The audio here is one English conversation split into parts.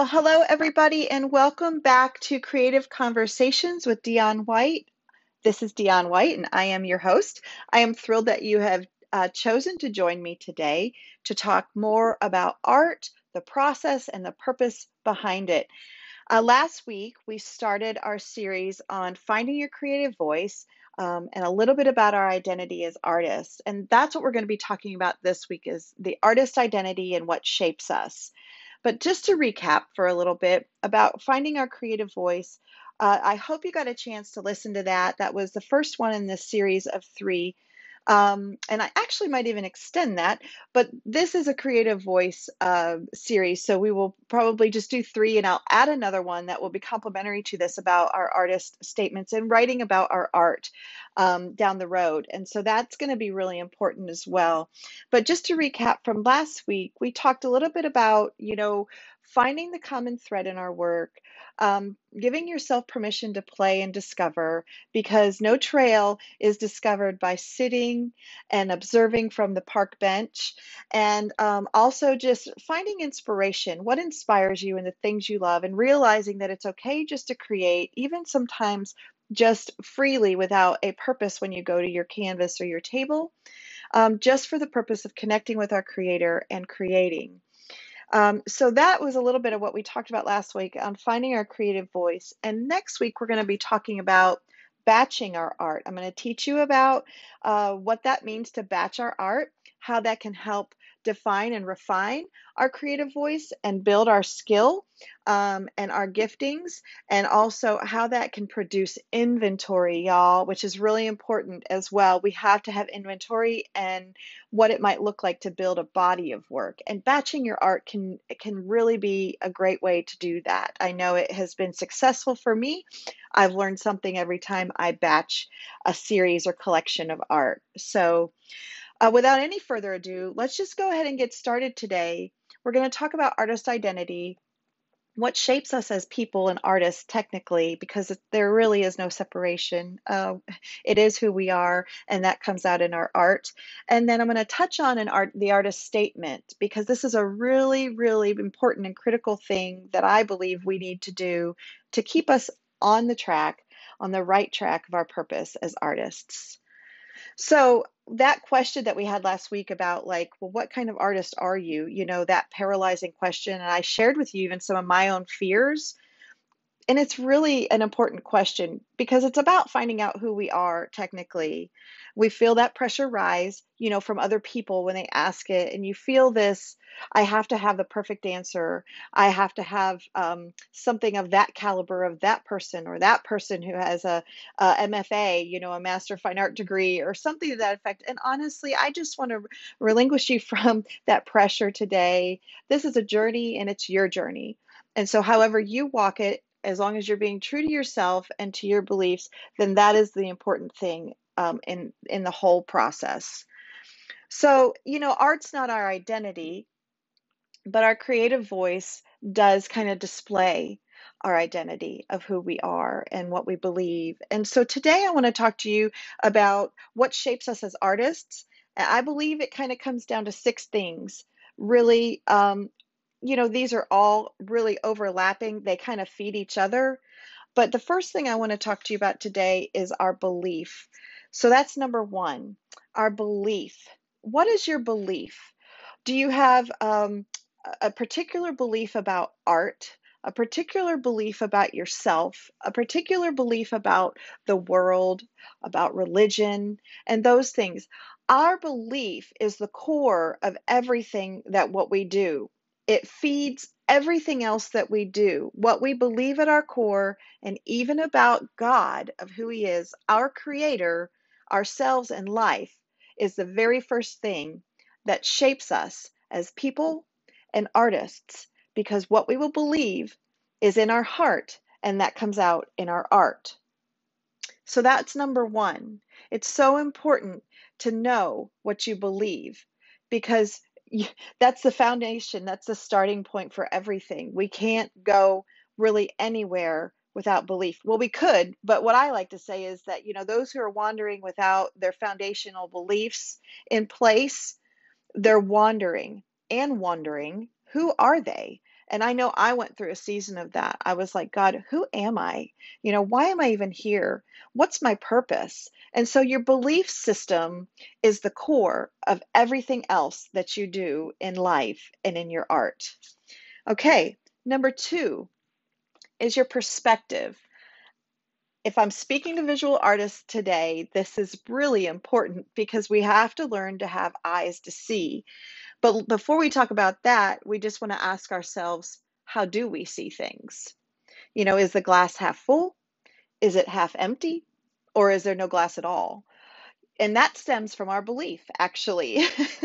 Well, hello, everybody, and welcome back to Creative Conversations with Dion White. This is Dion White, and I am your host. I am thrilled that you have uh, chosen to join me today to talk more about art, the process, and the purpose behind it. Uh, last week, we started our series on finding your creative voice um, and a little bit about our identity as artists. And that's what we're going to be talking about this week is the artist identity and what shapes us. But just to recap for a little bit about finding our creative voice, uh, I hope you got a chance to listen to that. That was the first one in this series of three um, and I actually might even extend that, but this is a creative voice uh, series, so we will probably just do three, and I'll add another one that will be complementary to this about our artist statements and writing about our art um, down the road. And so that's going to be really important as well. But just to recap from last week, we talked a little bit about, you know, finding the common thread in our work, um, giving yourself permission to play and discover because no trail is discovered by sitting and observing from the park bench. And um, also just finding inspiration what inspires you in the things you love and realizing that it's okay just to create even sometimes just freely without a purpose when you go to your canvas or your table um, just for the purpose of connecting with our creator and creating um, so that was a little bit of what we talked about last week on finding our creative voice. And next week, we're going to be talking about batching our art. I'm going to teach you about uh, what that means to batch our art, how that can help define and refine our creative voice and build our skill um, and our giftings, and also how that can produce inventory, y'all, which is really important as well. We have to have inventory and what it might look like to build a body of work. And batching your art can can really be a great way to do that. I know it has been successful for me. I've learned something every time I batch a series or collection of art. So uh, without any further ado, let's just go ahead and get started today. We're going to talk about artist identity, what shapes us as people and artists technically, because there really is no separation. Uh, it is who we are, and that comes out in our art. And then I'm going to touch on an art, the artist statement, because this is a really, really important and critical thing that I believe we need to do to keep us on the track, on the right track of our purpose as artists. So that question that we had last week about like, well, what kind of artist are you? You know, that paralyzing question. And I shared with you even some of my own fears and it's really an important question because it's about finding out who we are technically. We feel that pressure rise, you know, from other people when they ask it, and you feel this I have to have the perfect answer. I have to have um, something of that caliber of that person or that person who has a, a MFA, you know, a Master of Fine Art degree or something to that effect. And honestly, I just want to relinquish you from that pressure today. This is a journey and it's your journey. And so, however you walk it, as long as you're being true to yourself and to your beliefs, then that is the important thing um, in in the whole process. So you know, art's not our identity, but our creative voice does kind of display our identity of who we are and what we believe. And so today I want to talk to you about what shapes us as artists. I believe it kind of comes down to six things really um, you know, these are all really overlapping. They kind of feed each other. But the first thing I want to talk to you about today is our belief. So that's number one, our belief. What is your belief? Do you have um, a particular belief about art, a particular belief about yourself, a particular belief about the world, about religion, and those things? Our belief is the core of everything that what we do. It feeds everything else that we do. What we believe at our core, and even about God, of who He is, our Creator, ourselves, and life, is the very first thing that shapes us as people and artists because what we will believe is in our heart and that comes out in our art. So that's number one. It's so important to know what you believe because that's the foundation, that's the starting point for everything. We can't go really anywhere without belief. Well, we could, but what I like to say is that, you know, those who are wandering without their foundational beliefs in place, they're wandering and wondering who are they? And I know I went through a season of that. I was like, God, who am I? You know, why am I even here? What's my purpose? And so your belief system is the core of everything else that you do in life and in your art. Okay, number two is your perspective. If I'm speaking to visual artists today, this is really important because we have to learn to have eyes to see but before we talk about that, we just want to ask ourselves how do we see things? You know, is the glass half full? Is it half empty? Or is there no glass at all? And that stems from our belief, actually.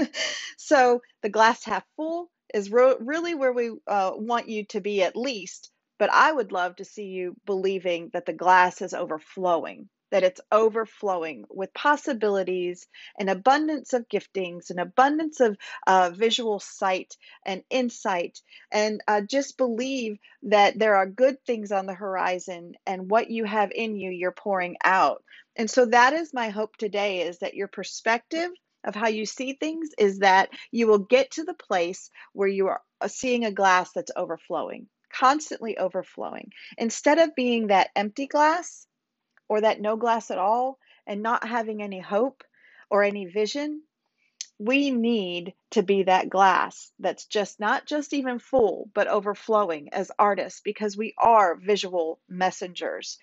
so the glass half full is really where we uh, want you to be at least. But I would love to see you believing that the glass is overflowing that it's overflowing with possibilities, an abundance of giftings, an abundance of uh, visual sight and insight, and uh, just believe that there are good things on the horizon and what you have in you, you're pouring out. And so that is my hope today is that your perspective of how you see things is that you will get to the place where you are uh, seeing a glass that's overflowing, constantly overflowing. Instead of being that empty glass, or that no glass at all and not having any hope or any vision, we need to be that glass that's just not just even full, but overflowing as artists because we are visual messengers.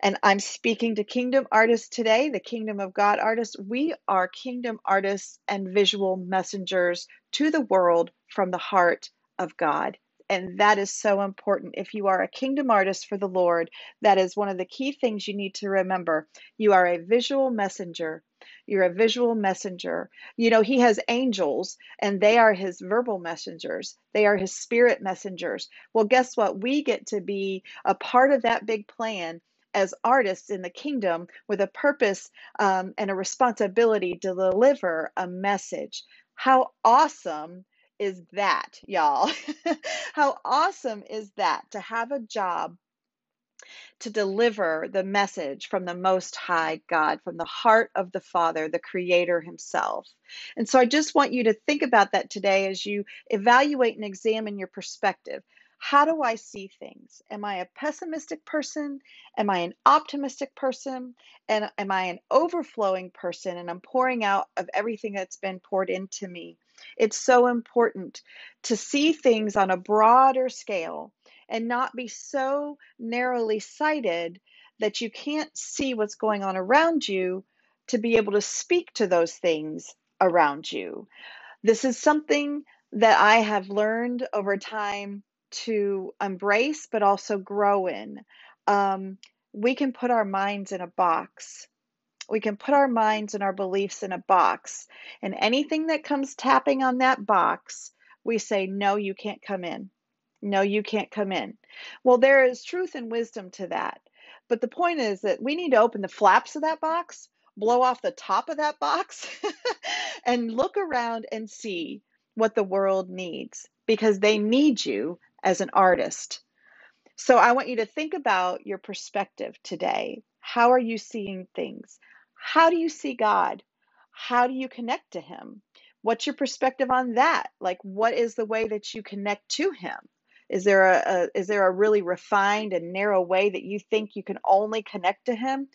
And I'm speaking to kingdom artists today, the kingdom of God artists. We are kingdom artists and visual messengers to the world from the heart of God. And that is so important. If you are a kingdom artist for the Lord, that is one of the key things you need to remember. You are a visual messenger. You're a visual messenger. You know, he has angels and they are his verbal messengers. They are his spirit messengers. Well, guess what? We get to be a part of that big plan as artists in the kingdom with a purpose um, and a responsibility to deliver a message. How awesome is that, y'all? How awesome is that to have a job to deliver the message from the Most High God, from the heart of the Father, the Creator Himself. And so I just want you to think about that today as you evaluate and examine your perspective. How do I see things? Am I a pessimistic person? Am I an optimistic person? And am I an overflowing person? And I'm pouring out of everything that's been poured into me. It's so important to see things on a broader scale and not be so narrowly sighted that you can't see what's going on around you to be able to speak to those things around you. This is something that I have learned over time to embrace, but also grow in. Um, we can put our minds in a box we can put our minds and our beliefs in a box, and anything that comes tapping on that box, we say, No, you can't come in. No, you can't come in. Well, there is truth and wisdom to that. But the point is that we need to open the flaps of that box, blow off the top of that box, and look around and see what the world needs because they need you as an artist. So I want you to think about your perspective today. How are you seeing things? How do you see God? How do you connect to Him? What's your perspective on that? Like, what is the way that you connect to Him? Is there a, a is there a really refined and narrow way that you think you can only connect to Him?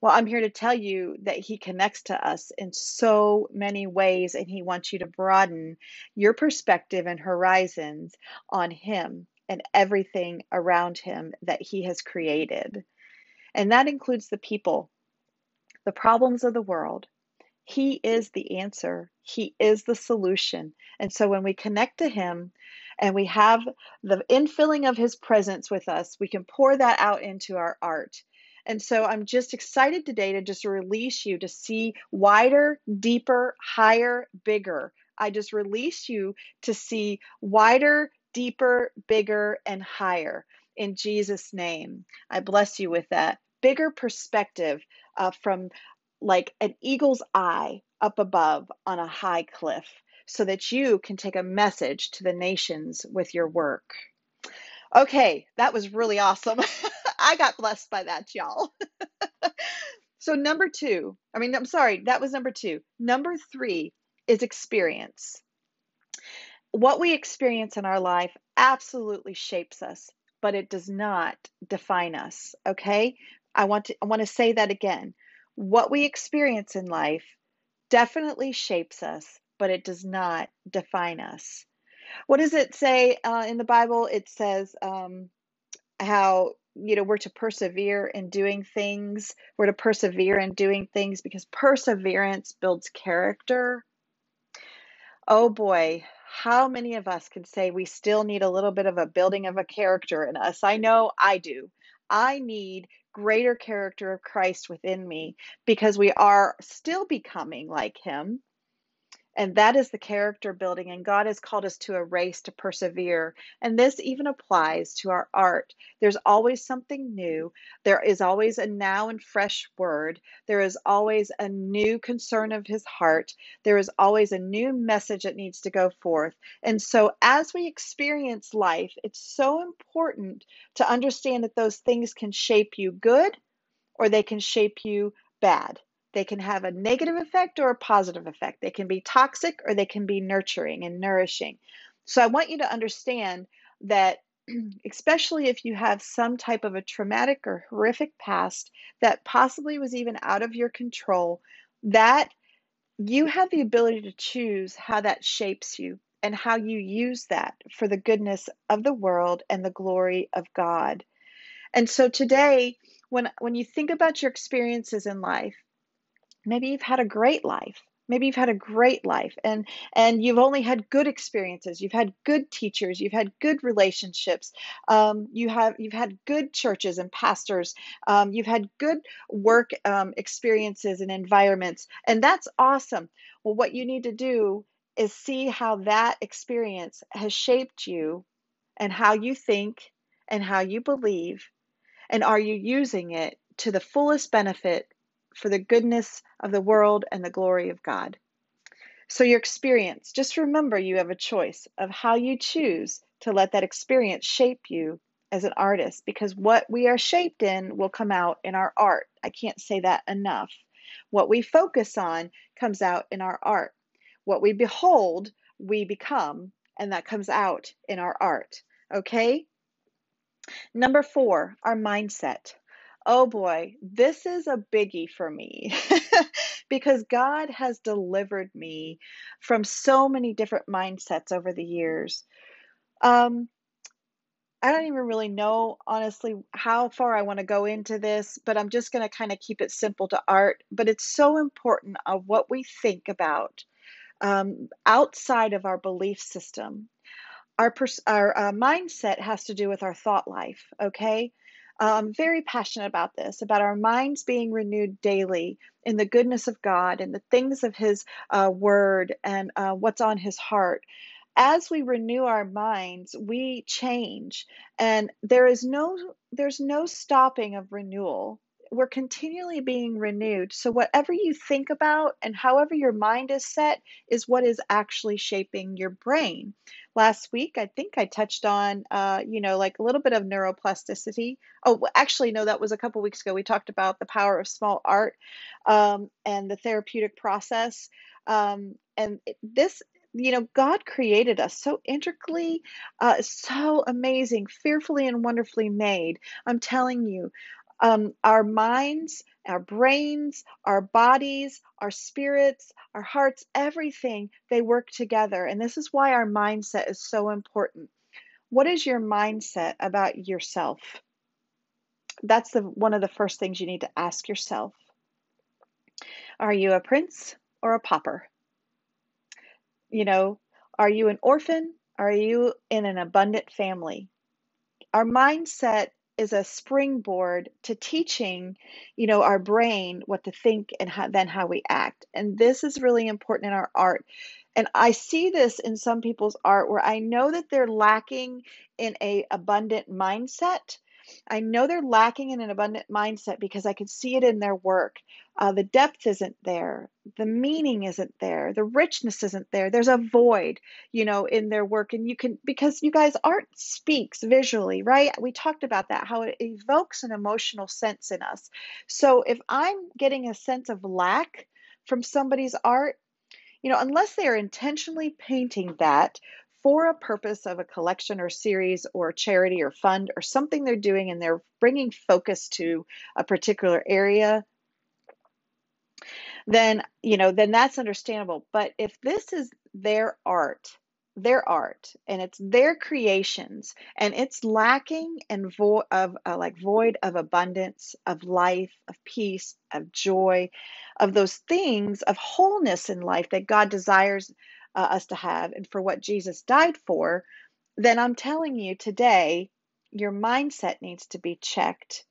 Well, I'm here to tell you that He connects to us in so many ways, and He wants you to broaden your perspective and horizons on Him and everything around Him that He has created. And that includes the people the problems of the world. He is the answer. He is the solution. And so when we connect to Him and we have the infilling of His presence with us, we can pour that out into our art. And so I'm just excited today to just release you to see wider, deeper, higher, bigger. I just release you to see wider, deeper, bigger, and higher in Jesus' name. I bless you with that bigger perspective uh, from like an eagle's eye up above on a high cliff so that you can take a message to the nations with your work. Okay, that was really awesome. I got blessed by that, y'all. so, number two, I mean, I'm sorry, that was number two. Number three is experience. What we experience in our life absolutely shapes us, but it does not define us, okay? I want to I want to say that again. What we experience in life definitely shapes us, but it does not define us. What does it say uh, in the Bible? It says um, how you know we're to persevere in doing things. We're to persevere in doing things because perseverance builds character. Oh boy, how many of us can say we still need a little bit of a building of a character in us? I know I do. I need greater character of Christ within me because we are still becoming like him. And that is the character building. And God has called us to a race to persevere. And this even applies to our art. There's always something new. There is always a now and fresh word. There is always a new concern of his heart. There is always a new message that needs to go forth. And so, as we experience life, it's so important to understand that those things can shape you good or they can shape you bad. They can have a negative effect or a positive effect. They can be toxic or they can be nurturing and nourishing. So I want you to understand that, especially if you have some type of a traumatic or horrific past that possibly was even out of your control, that you have the ability to choose how that shapes you and how you use that for the goodness of the world and the glory of God. And so today, when when you think about your experiences in life, maybe you've had a great life. Maybe you've had a great life and and you've only had good experiences. You've had good teachers. You've had good relationships. Um, you have you've had good churches and pastors. Um, you've had good work um, experiences and environments and that's awesome. Well what you need to do is see how that experience has shaped you and how you think and how you believe and are you using it to the fullest benefit for the goodness of the world and the glory of God. So, your experience, just remember you have a choice of how you choose to let that experience shape you as an artist because what we are shaped in will come out in our art. I can't say that enough. What we focus on comes out in our art. What we behold, we become, and that comes out in our art. Okay? Number four, our mindset. Oh boy, this is a biggie for me because God has delivered me from so many different mindsets over the years. Um, I don't even really know, honestly, how far I want to go into this, but I'm just going to kind of keep it simple to art. But it's so important of what we think about um, outside of our belief system. Our, pers- our uh, mindset has to do with our thought life, okay? I'm very passionate about this, about our minds being renewed daily in the goodness of God and the things of His uh, Word and uh, what's on His heart. As we renew our minds, we change, and there is no there's no stopping of renewal we're continually being renewed. So, whatever you think about and however your mind is set is what is actually shaping your brain. Last week, I think I touched on, uh, you know, like a little bit of neuroplasticity. Oh, actually, no, that was a couple weeks ago. We talked about the power of small art um, and the therapeutic process. Um, and this you know, God created us so intricately, uh, so amazing, fearfully and wonderfully made. I'm telling you, um, our minds, our brains, our bodies, our spirits, our hearts, everything, they work together. And this is why our mindset is so important. What is your mindset about yourself? That's the one of the first things you need to ask yourself. Are you a prince or a pauper? You know, are you an orphan? Are you in an abundant family? Our mindset is a springboard to teaching, you know, our brain what to think and how, then how we act. And this is really important in our art. And I see this in some people's art where I know that they're lacking in a abundant mindset I know they're lacking in an abundant mindset because I can see it in their work. Uh, the depth isn't there, the meaning isn't there, the richness isn't there. There's a void, you know, in their work. And you can, because you guys, art speaks visually, right? We talked about that, how it evokes an emotional sense in us. So if I'm getting a sense of lack from somebody's art, you know, unless they are intentionally painting that for a purpose of a collection or series or charity or fund or something they're doing and they're bringing focus to a particular area then you know then that's understandable. But if this is their art their art and it's their creations and it's lacking and void of uh, like void of abundance of life of peace of joy of those things of wholeness in life that god desires uh, us to have and for what jesus died for then i'm telling you today your mindset needs to be checked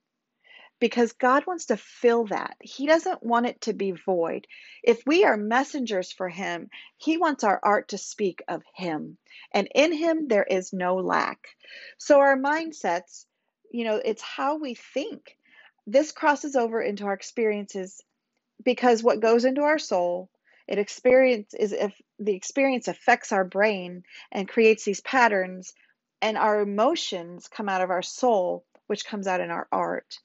because God wants to fill that. He doesn't want it to be void. If we are messengers for Him, He wants our art to speak of Him. And in Him, there is no lack. So, our mindsets, you know, it's how we think. This crosses over into our experiences because what goes into our soul, it experience is if the experience affects our brain and creates these patterns, and our emotions come out of our soul, which comes out in our art.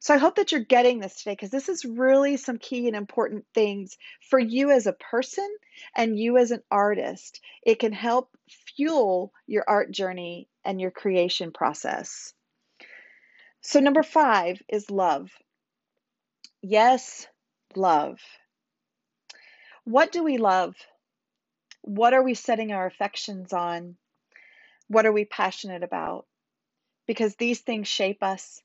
So I hope that you're getting this today because this is really some key and important things for you as a person and you as an artist. It can help fuel your art journey and your creation process. So, number five is love. Yes, love. What do we love? What are we setting our affections on? What are we passionate about? Because these things shape us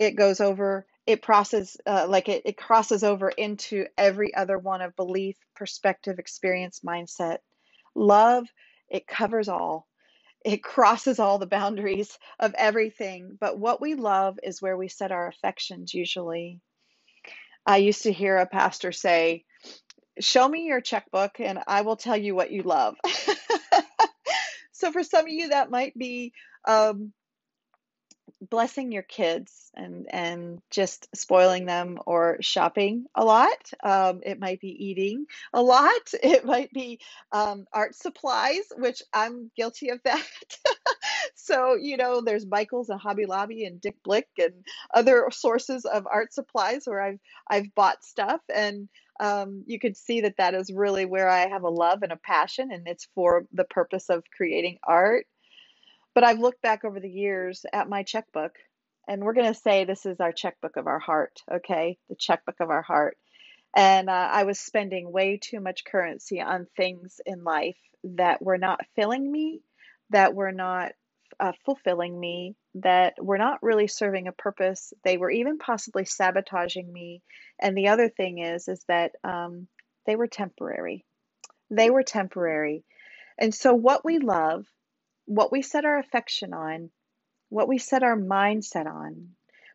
it goes over it processes uh, like it, it crosses over into every other one of belief perspective experience mindset love it covers all it crosses all the boundaries of everything but what we love is where we set our affections usually i used to hear a pastor say show me your checkbook and i will tell you what you love. So for some of you that might be um, blessing your kids and and just spoiling them or shopping a lot. Um, it might be eating a lot. It might be um, art supplies which i'm guilty of that. So you know there's michael's and hobby lobby and dick blick and other sources of art supplies where i've i've bought stuff and um, you could see that that is really where i have a love and a passion and it's for the purpose of creating art but I've looked back over the years at my checkbook, and we're going to say this is our checkbook of our heart, okay? The checkbook of our heart. And uh, I was spending way too much currency on things in life that were not filling me, that were not uh, fulfilling me, that were not really serving a purpose. They were even possibly sabotaging me. And the other thing is, is that um, they were temporary. They were temporary. And so, what we love what we set our affection on, what we set our mindset on,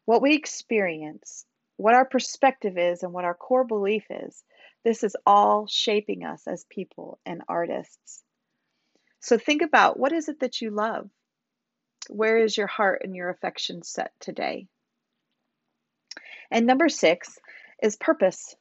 what we experience, what our perspective is, and what our core belief is, this is all shaping us as people and artists. So think about what is it that you love? Where is your heart and your affection set today? And number six is purpose.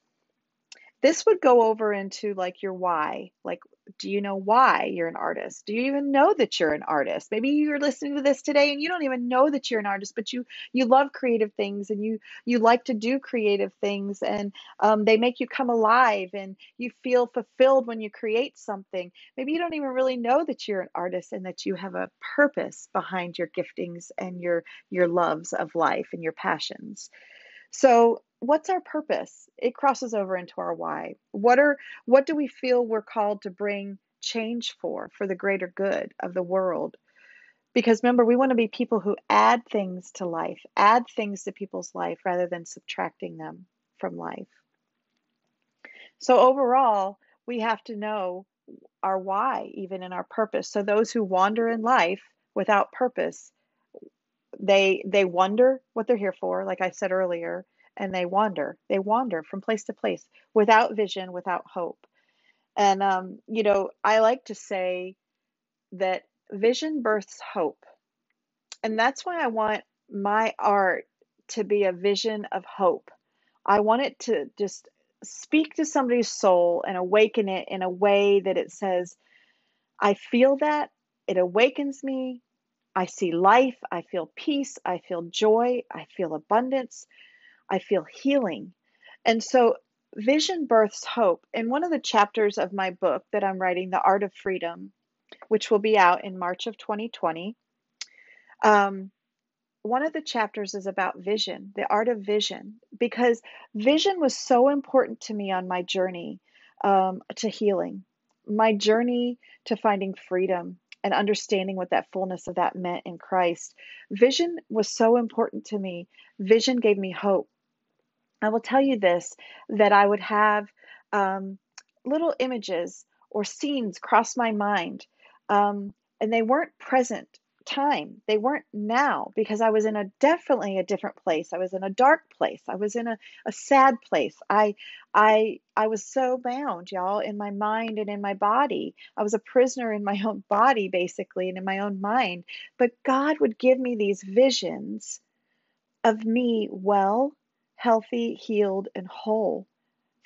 This would go over into like your why. Like, do you know why you're an artist? Do you even know that you're an artist? Maybe you're listening to this today and you don't even know that you're an artist, but you you love creative things and you you like to do creative things and um, they make you come alive and you feel fulfilled when you create something. Maybe you don't even really know that you're an artist and that you have a purpose behind your giftings and your your loves of life and your passions. So what's our purpose? It crosses over into our why. What are what do we feel we're called to bring change for for the greater good of the world? Because remember, we want to be people who add things to life, add things to people's life rather than subtracting them from life. So overall, we have to know our why even in our purpose. So those who wander in life without purpose, they they wonder what they're here for, like I said earlier, and they wander. They wander from place to place without vision, without hope. And, um, you know, I like to say that vision births hope. And that's why I want my art to be a vision of hope. I want it to just speak to somebody's soul and awaken it in a way that it says, I feel that, it awakens me. I see life, I feel peace, I feel joy, I feel abundance. I feel healing. And so vision births hope. In one of the chapters of my book that I'm writing, The Art of Freedom, which will be out in March of 2020. Um, one of the chapters is about vision, the art of vision, because vision was so important to me on my journey um, to healing, my journey to finding freedom and understanding what that fullness of that meant in Christ. Vision was so important to me. Vision gave me hope. I will tell you this that I would have um, little images or scenes cross my mind, um, and they weren't present time. They weren't now because I was in a definitely a different place. I was in a dark place. I was in a, a sad place. I I I was so bound, y'all, in my mind and in my body. I was a prisoner in my own body, basically, and in my own mind. But God would give me these visions of me well, healthy, healed, and whole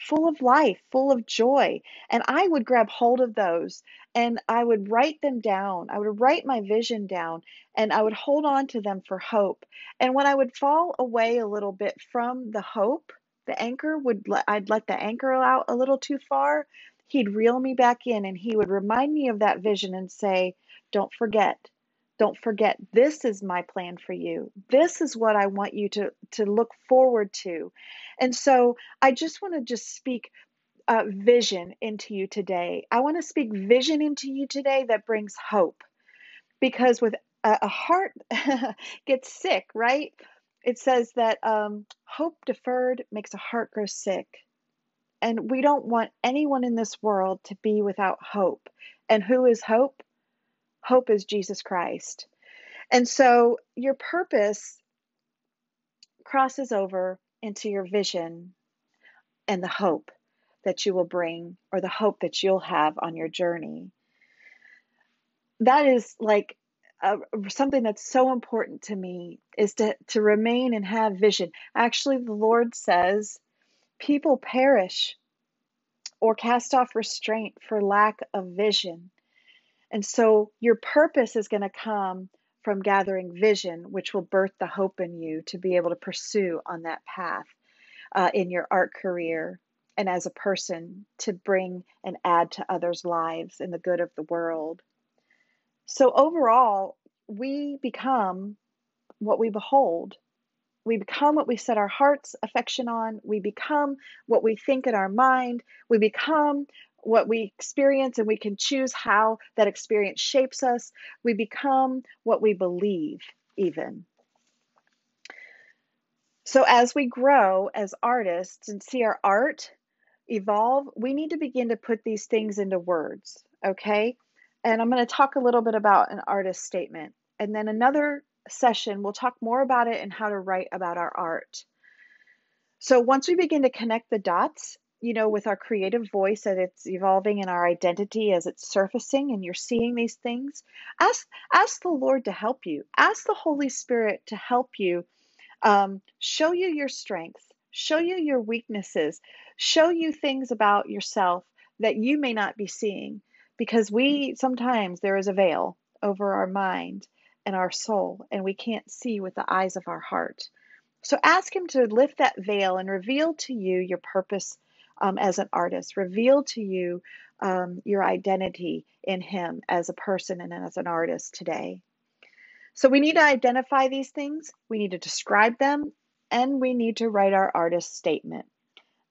full of life, full of joy. And I would grab hold of those and I would write them down. I would write my vision down and I would hold on to them for hope. And when I would fall away a little bit from the hope, the anchor would let I'd let the anchor out a little too far. He'd reel me back in and he would remind me of that vision and say, Don't forget. Don't forget, this is my plan for you. This is what I want you to, to look forward to. And so I just want to just speak uh, vision into you today. I want to speak vision into you today that brings hope. Because with a, a heart gets sick, right? It says that um, hope deferred makes a heart grow sick. And we don't want anyone in this world to be without hope. And who is hope? Hope is Jesus Christ. And so your purpose crosses over into your vision and the hope that you will bring or the hope that you'll have on your journey. That is like uh, something that's so important to me is to, to remain and have vision. Actually, the Lord says people perish or cast off restraint for lack of vision. And so your purpose is going to come from gathering vision, which will birth the hope in you to be able to pursue on that path uh, in your art career and as a person to bring and add to others' lives in the good of the world. So, overall, we become what we behold. We become what we set our heart's affection on. We become what we think in our mind. We become what we experience and we can choose how that experience shapes us. We become what we believe, even. So, as we grow as artists and see our art evolve, we need to begin to put these things into words, okay? And I'm going to talk a little bit about an artist statement. And then another session, we'll talk more about it and how to write about our art. So, once we begin to connect the dots, you know, with our creative voice as it's evolving and our identity as it's surfacing and you're seeing these things, ask ask the Lord to help you. Ask the Holy Spirit to help you um, show you your strengths, show you your weaknesses, show you things about yourself that you may not be seeing. Because we sometimes there is a veil over our mind and our soul, and we can't see with the eyes of our heart. So ask Him to lift that veil and reveal to you your purpose um, as an artist, reveal to you um, your identity in Him as a person and as an artist today. So we need to identify these things, we need to describe them, and we need to write our artist statement.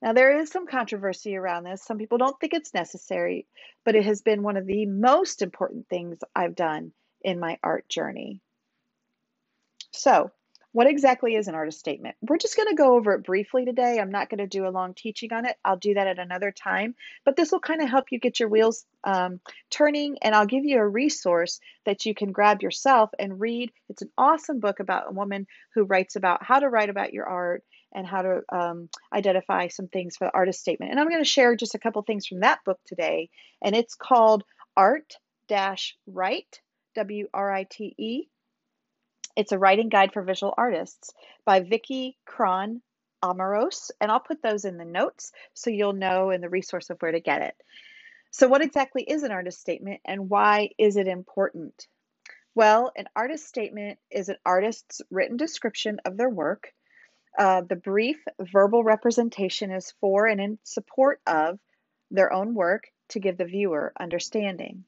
Now, there is some controversy around this. Some people don't think it's necessary, but it has been one of the most important things I've done in my art journey. So, what exactly is an artist statement? We're just going to go over it briefly today. I'm not going to do a long teaching on it. I'll do that at another time, but this will kind of help you get your wheels um, turning, and I'll give you a resource that you can grab yourself and read. It's an awesome book about a woman who writes about how to write about your art and how to um, identify some things for the artist statement. And I'm going to share just a couple things from that book today, and it's called Art Dash Write, W R I T E it's a writing guide for visual artists by Vicki Krohn Amorose, and I'll put those in the notes so you'll know in the resource of where to get it. So, what exactly is an artist statement and why is it important? Well, an artist statement is an artist's written description of their work. Uh, the brief verbal representation is for and in support of their own work to give the viewer understanding.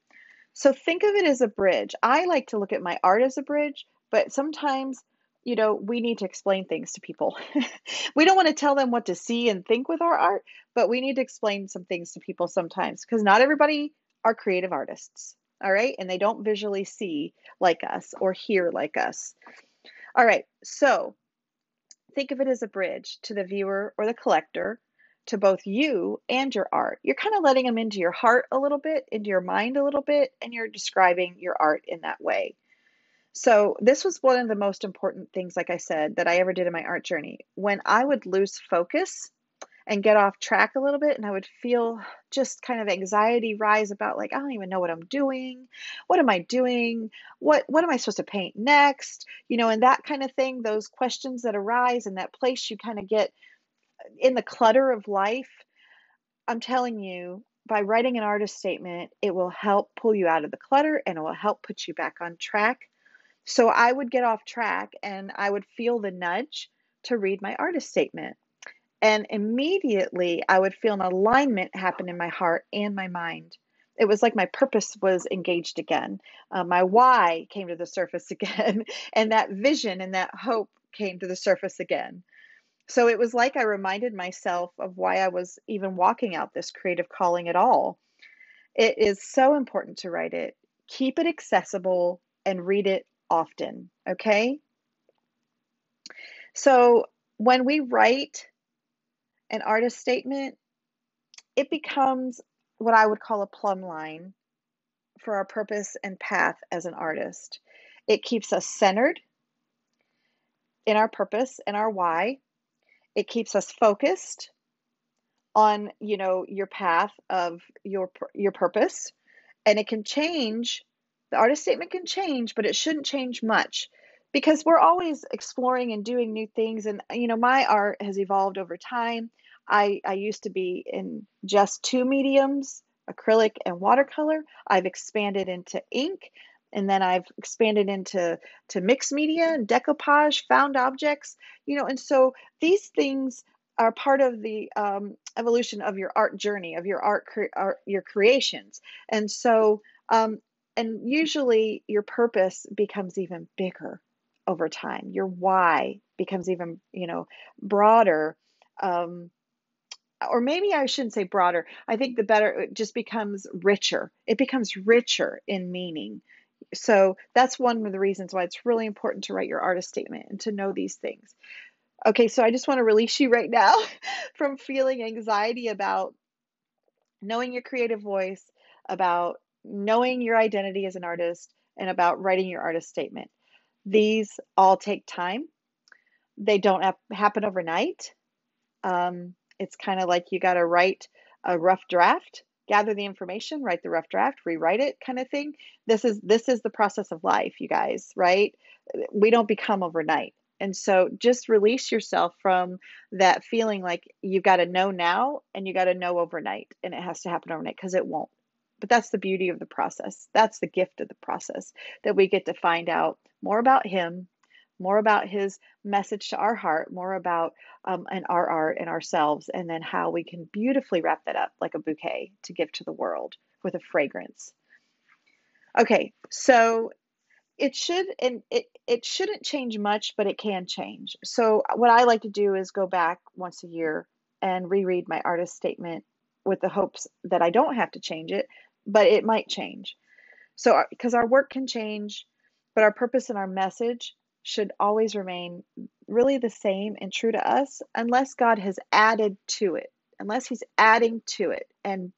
So think of it as a bridge. I like to look at my art as a bridge, but sometimes, you know, we need to explain things to people. we don't want to tell them what to see and think with our art, but we need to explain some things to people sometimes because not everybody are creative artists. All right. And they don't visually see like us or hear like us. All right. So think of it as a bridge to the viewer or the collector to both you and your art. You're kind of letting them into your heart a little bit, into your mind a little bit, and you're describing your art in that way. So, this was one of the most important things, like I said, that I ever did in my art journey. When I would lose focus and get off track a little bit, and I would feel just kind of anxiety rise about, like, I don't even know what I'm doing. What am I doing? What, what am I supposed to paint next? You know, and that kind of thing, those questions that arise in that place you kind of get uh, in the clutter of life, I'm telling you, by writing an artist statement, it will help pull you out of the clutter and it will help put you back on track. So I would get off track and I would feel the nudge to read my artist statement. And immediately I would feel an alignment happen in my heart and my mind. It was like my purpose was engaged again. Uh, my why came to the surface again. and that vision and that hope came to the surface again. So it was like I reminded myself of why I was even walking out this creative calling at all. It is so important to write it. Keep it accessible and read it often, okay? So when we write an artist statement, it becomes what I would call a plumb line for our purpose and path as an artist. It keeps us centered in our purpose and our why. It keeps us focused on, you know, your path of your your purpose, and it can change. The artist statement can change, but it shouldn't change much because we're always exploring and doing new things and you know, my art has evolved over time. I I used to be in just two mediums, acrylic and watercolor. I've expanded into ink and then I've expanded into to mixed media and decoupage, found objects, you know, and so these things are part of the um, evolution of your art journey, of your art, cre- art your creations, and so um, and usually your purpose becomes even bigger over time. Your why becomes even you know broader. Um, or maybe I shouldn't say broader. I think the better it just becomes richer. It becomes richer in meaning so that's one of the reasons why it's really important to write your artist statement and to know these things. Okay, so I just want to release you right now from feeling anxiety about knowing your creative voice, about knowing your identity as an artist, and about writing your artist statement. These all take time. They don't happen overnight. Um, it's kind of like you got to write a rough draft gather the information, write the rough draft, rewrite it kind of thing. This is this is the process of life, you guys, right? We don't become overnight. And so just release yourself from that feeling like you got to know now and you got to know overnight and it has to happen overnight because it won't. But that's the beauty of the process. That's the gift of the process that we get to find out more about him, more about his message to our heart, more about um, and our art and ourselves, and then how we can beautifully wrap that up like a bouquet to give to the world with a fragrance. Okay, so it should and it it shouldn't change much, but it can change. So what I like to do is go back once a year and reread my artist statement with the hopes that I don't have to change it, but it might change. So because our work can change, but our purpose and our message should always remain really the same and true to us unless God has added to it, unless He's adding to it and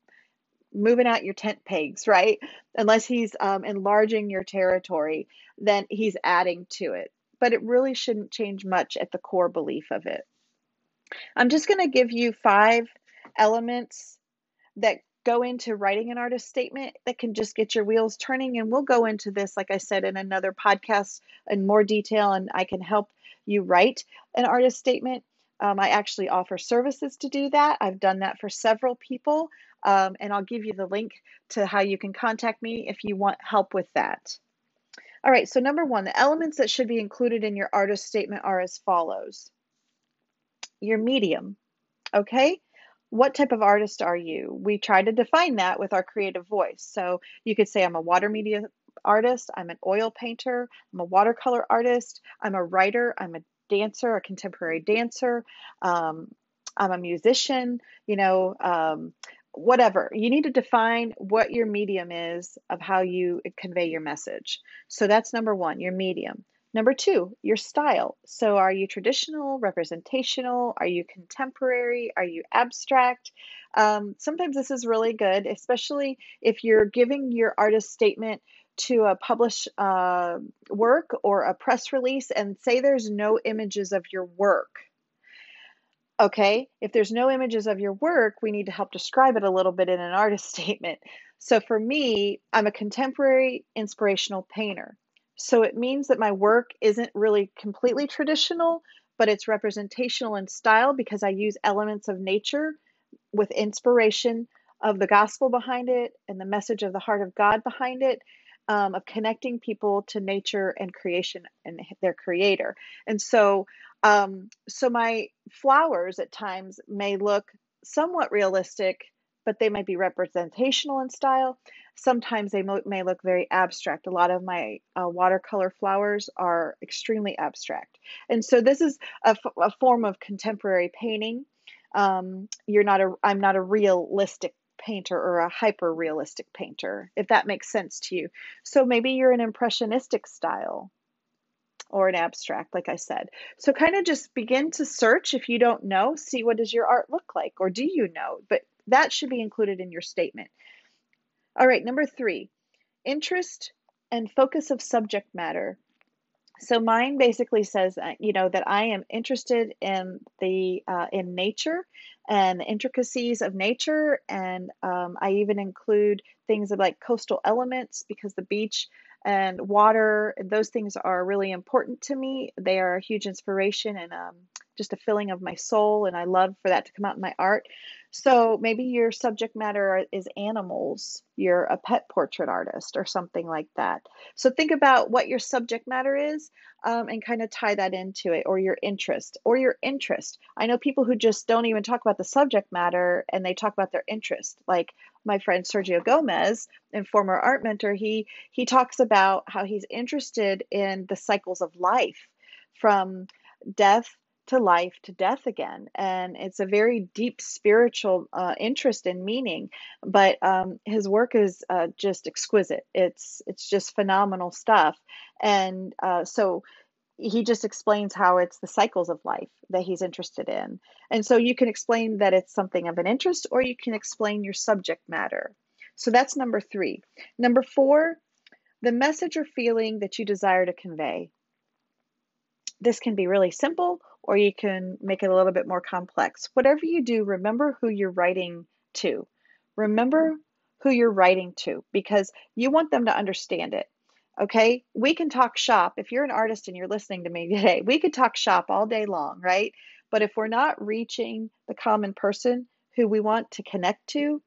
moving out your tent pegs, right? Unless He's um, enlarging your territory, then He's adding to it. But it really shouldn't change much at the core belief of it. I'm just going to give you five elements that go into writing an artist statement that can just get your wheels turning. And we'll go into this, like I said, in another podcast in more detail, and I can help you write an artist statement. Um, I actually offer services to do that. I've done that for several people, um, and I'll give you the link to how you can contact me if you want help with that. All right, so number one, the elements that should be included in your artist statement are as follows your medium, okay? What type of artist are you? We try to define that with our creative voice. So you could say, I'm a water media artist, I'm an oil painter, I'm a watercolor artist, I'm a writer, I'm a dancer, a contemporary dancer, um, I'm a musician, you know, um, whatever. You need to define what your medium is of how you convey your message. So that's number one, your medium. Number two, your style. So, are you traditional, representational? Are you contemporary? Are you abstract? Um, sometimes this is really good, especially if you're giving your artist statement to a published uh, work or a press release and say there's no images of your work. Okay, if there's no images of your work, we need to help describe it a little bit in an artist statement. So for me, I'm a contemporary inspirational painter. So it means that my work isn't really completely traditional, but it's representational in style because I use elements of nature with inspiration of the gospel behind it and the message of the heart of God behind it, um, of connecting people to nature and creation and their creator. And so, um, so my flowers at times may look somewhat realistic but they might be representational in style. Sometimes they may look very abstract. A lot of my uh, watercolor flowers are extremely abstract. And so this is a, form of contemporary painting. Um, you're not a, I'm not a realistic painter or a hyper realistic painter, if that makes sense to you. So maybe you're an impressionistic style or an abstract, like I said. So kind of just begin to search if you don't know, see what does your art look like, or do you know? But that should be included in your statement. All right, number three, interest and focus of subject matter. So mine basically says, you know, that I am interested in the uh, in nature and the intricacies of nature, and um, I even include things like coastal elements because the beach and water those things are really important to me. They are a huge inspiration and um, just a filling of my soul, and I love for that to come out in my art. So maybe your subject matter is animals, you're a pet portrait artist or something like that. So think about what your subject matter is um, and kind of tie that into it or your interest or your interest. I know people who just don't even talk about the subject matter and they talk about their interest. Like my friend Sergio Gomez and former art mentor, he he talks about how he's interested in the cycles of life from death to life to death again. And it's a very deep spiritual uh, interest and meaning but um, his work is uh, just exquisite. It's it's just phenomenal stuff. And uh, so he just explains how it's the cycles of life that he's interested in. And so you can explain that it's something of an interest or you can explain your subject matter. So that's number three. Number four the message or feeling that you desire to convey. This can be really simple or you can make it a little bit more complex. Whatever you do, remember who you're writing to. Remember who you're writing to because you want them to understand it. Okay, we can talk shop. If you're an artist and you're listening to me today, we could talk shop all day long, right? But if we're not reaching the common person who we want to connect to,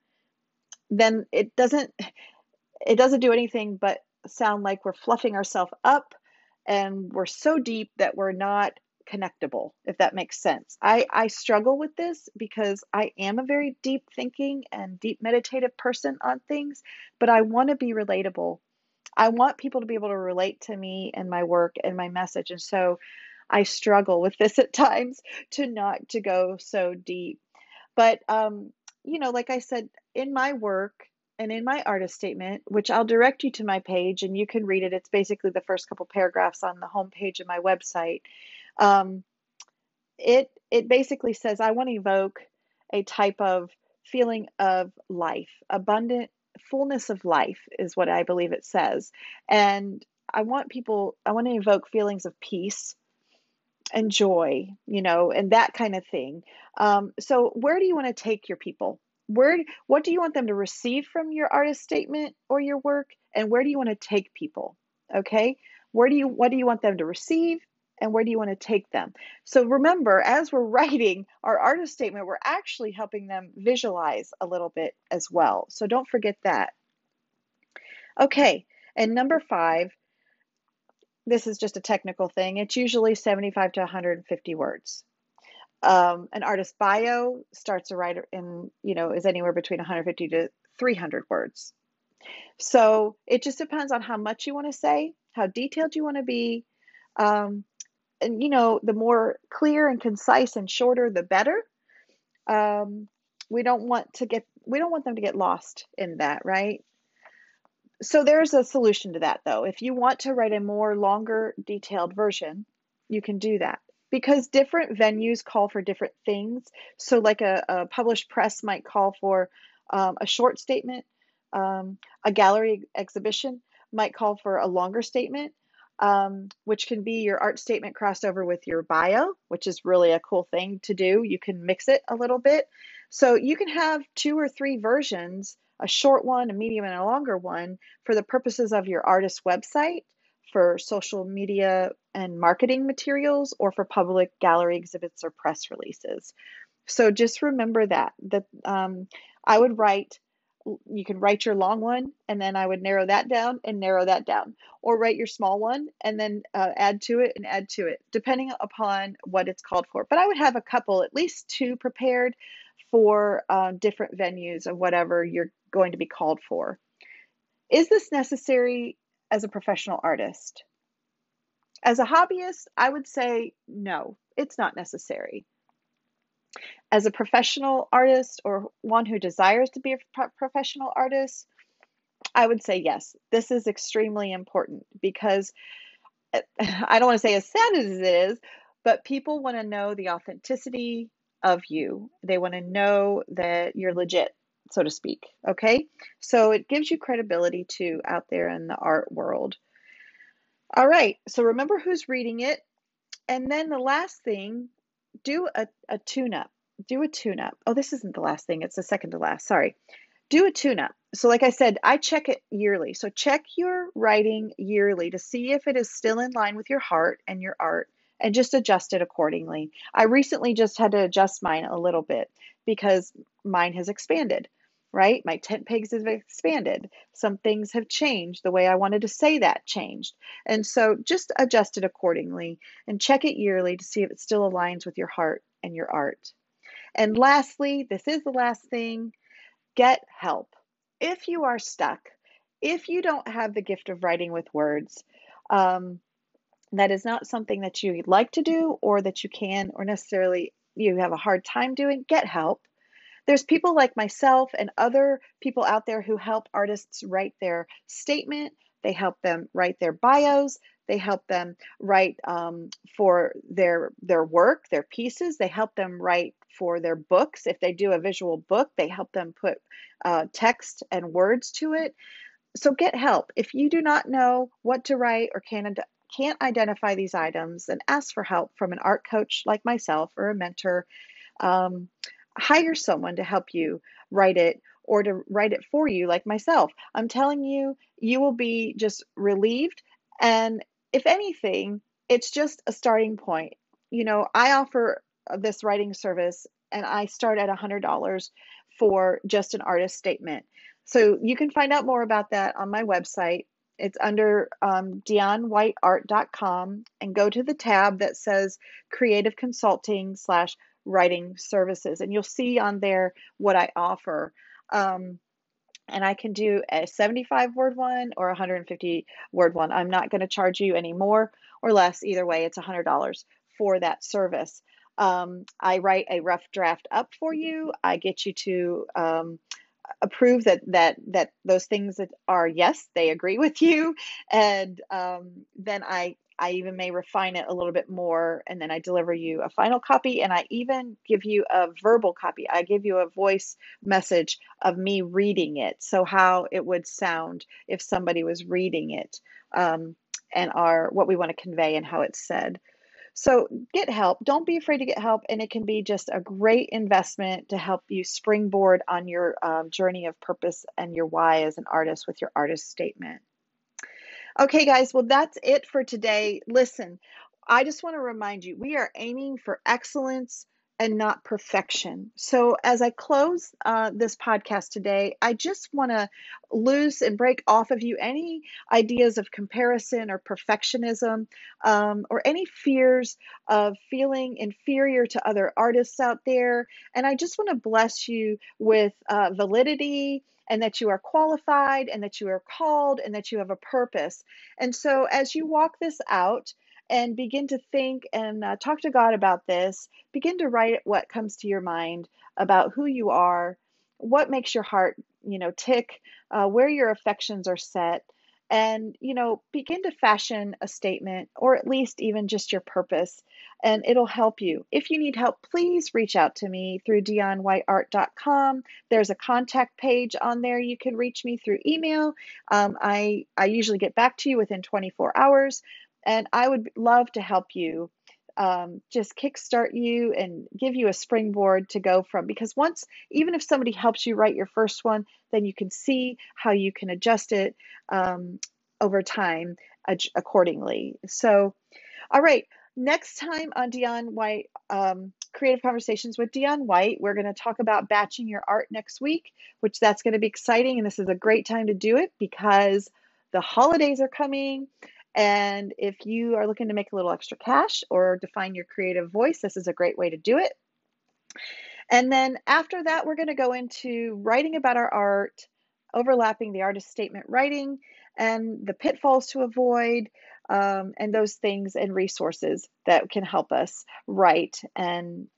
then it doesn't it doesn't do anything but sound like we're fluffing ourselves up and we're so deep that we're not connectable, if that makes sense. I, I struggle with this because I am a very deep thinking and deep meditative person on things, but I want to be relatable. I want people to be able to relate to me and my work and my message. And so I struggle with this at times to not to go so deep. But um, you know, like I said, in my work, and in my artist statement, which I'll direct you to my page and you can read it, it's basically the first couple paragraphs on the home page of my website. Um, it it basically says I want to evoke a type of feeling of life, abundant fullness of life is what I believe it says, and I want people I want to evoke feelings of peace and joy, you know, and that kind of thing. Um, so where do you want to take your people? where what do you want them to receive from your artist statement or your work? And where do you want to take people? Okay? Where do you what do you want them to receive and where do you want to take them so remember as we're writing our artist statement we're actually helping them visualize a little bit as well so don't forget that okay and number five this is just a technical thing it's usually 75 to 150 words Um, an artist bio starts a writer in, you know, is anywhere between 150 to 300 words. So it just depends on how much you want to say, how detailed you want to be. Um, and, you know, the more clear and concise and shorter, the better. Um, we don't want to get, we don't want them to get lost in that, right? So there's a solution to that though. If you want to write a more longer, detailed version, you can do that because different venues call for different things. So, like a, a published press might call for um, a short statement, um, a gallery exhibition might call for a longer statement, um, which can be your art statement crossed over with your bio, which is really a cool thing to do. You can mix it a little bit. So you can have two or three versions a short one, a medium, and a longer one for the purposes of your artist website, for social media and marketing materials, or for public gallery exhibits or press releases. So just remember that that um, I would write you can write your long one and then I would narrow that down and narrow that down, or write your small one and then uh, add to it and add to it, depending upon what it's called for. But I would have a couple, at least two prepared for uh, different venues of whatever you're going to be called for. Is this necessary as a professional artist? As a hobbyist, I would say no, it's not necessary. As a professional artist or one who desires to be a professional artist, I would say yes. This is extremely important because eh, I don't want to say as sad as it is, but people want to know the authenticity of you. They want to know that you're legit, so to speak. Okay? So it gives you credibility too out there in the art world. All right, so remember who's reading it. And then the last thing do a, a tune up. Do a tune up. Oh, this isn't the last thing, it's the second to last. Sorry. Do a tune up. So, like I said, I check it yearly. So, check your writing yearly to see if it is still in line with your heart and your art and just adjust it accordingly. I recently just had to adjust mine a little bit because mine has expanded right? My tent pegs have expanded. Some things have changed. The way I wanted to say that changed. And so just adjust it accordingly and check it yearly to see if it still aligns with your heart and your art. And lastly, this is the last thing get help. If you are stuck, if you don't have the gift of writing with words, um, that is not something that you like to do or that you can or necessarily you have a hard time doing, get help. There's people like myself and other people out there who help artists write their statement. They help them write their bios. They help them write um, for their their work, their pieces. They help them write for their books. If they do a visual book, they help them put uh, text and words to it. So get help. If you do not know what to write or can can't identify these items, then ask for help from an art coach like myself or a mentor. Um, hire someone to help you write it or to write it for you, like myself. I'm telling you, you will be just relieved. And if anything, it's just a starting point. You know, I offer this writing service and I start at $100 for just an artist statement. So you can find out more about that on my website. It's under um, dionwhiteart.com and go to the tab that says creative consulting slash writing services. And you'll see on there what I offer. Um, and I can do a 75 word one or 150 word one. I'm not going to charge you any more or less. Either way, it's $100 for that service. Um, I write a rough draft up for you. I get you to um, approve that that that those things that are yes, they agree with you, and um, then I I even may refine it a little bit more and then I deliver you a final copy and I even give you a verbal copy. I give you a voice message of me reading it. So how it would sound if somebody was reading it um, and our what we want to convey and how it's said. So get help. Don't be afraid to get help, and it can be just a great investment to help you springboard on your um, journey of purpose and your why as an artist with your artist statement. Okay, guys, well, that's it for today. Listen, I just want to remind you we are aiming for excellence and not perfection. So, as I close uh, this podcast today, I just want to loose and break off of you any ideas of comparison or perfectionism um, or any fears of feeling inferior to other artists out there. And I just want to bless you with uh, validity and that you are qualified and that you are called and that you have a purpose. And so, as you walk this out, and begin to think and uh, talk to God about this. Begin to write what comes to your mind about who you are, what makes your heart, you know, tick, uh, where your affections are set, and you know, begin to fashion a statement or at least even just your purpose, and it'll help you. If you need help, please reach out to me through dionwhiteart.com. There's a contact page on there. You can reach me through email. Um, I I usually get back to you within 24 hours. And I would love to help you um, just kickstart you and give you a springboard to go from. Because once, even if somebody helps you write your first one, then you can see how you can adjust it um, over time accordingly. So, all right. Next time on Dion White, um, Creative Conversations with Dion White, we're going to talk about batching your art next week, which that's going to be exciting. And this is a great time to do it because the holidays are coming and if you are looking to make a little extra cash or define your creative voice, this is a great way to do it. And then after that, we're going to go into writing about our art, overlapping the artist statement writing, and the pitfalls to avoid, um, and those things and resources that can help us write and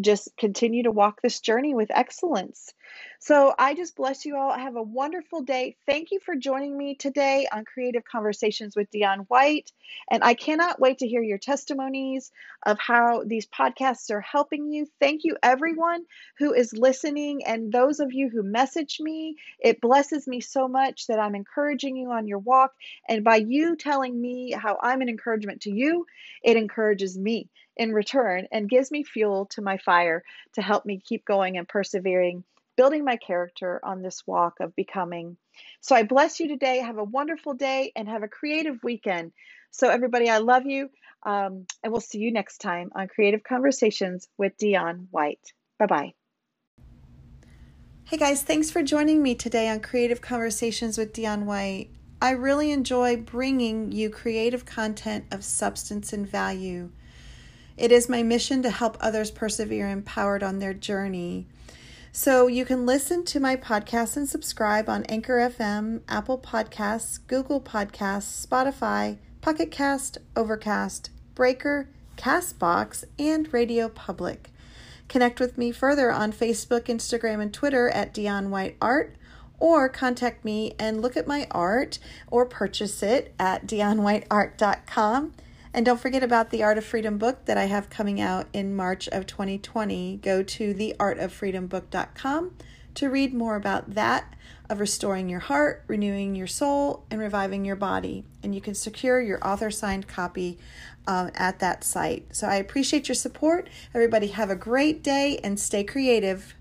just continue to walk this journey with excellence. So I just bless you all. Have a wonderful day. Thank you for joining me today on Creative Conversations with Dion White. And I cannot wait to hear your testimonies of how these podcasts are helping you. Thank you, everyone who is listening, and those of you who message me. It blesses me so much that I'm encouraging you on your walk. And by you telling me how I'm an encouragement to you, it encourages me in return and gives me fuel to my fire to help me keep going and persevering, building my character on this walk of becoming. So I bless you today. Have a wonderful day and have a creative weekend. So, everybody, I love you. Um, and we'll see you next time on Creative Conversations with Dion White. Bye bye. Hey guys, thanks for joining me today on Creative Conversations with Dion White. I really enjoy bringing you creative content of substance and value. It is my mission to help others persevere empowered on their journey. So you can listen to my podcast and subscribe on Anchor FM, Apple Podcasts, Google Podcasts, Spotify, Pocket Cast, Overcast, Breaker, Castbox, and Radio Public. Connect with me further on Facebook, Instagram, and Twitter at Dion White Art, or contact me and look at my art or purchase it at dionwhiteart.com. And don't forget about the Art of Freedom book that I have coming out in March of 2020. Go to theartoffreedombook.com to read more about that of restoring your heart, renewing your soul, and reviving your body. And you can secure your author signed copy um, at that site. So I appreciate your support. Everybody, have a great day and stay creative.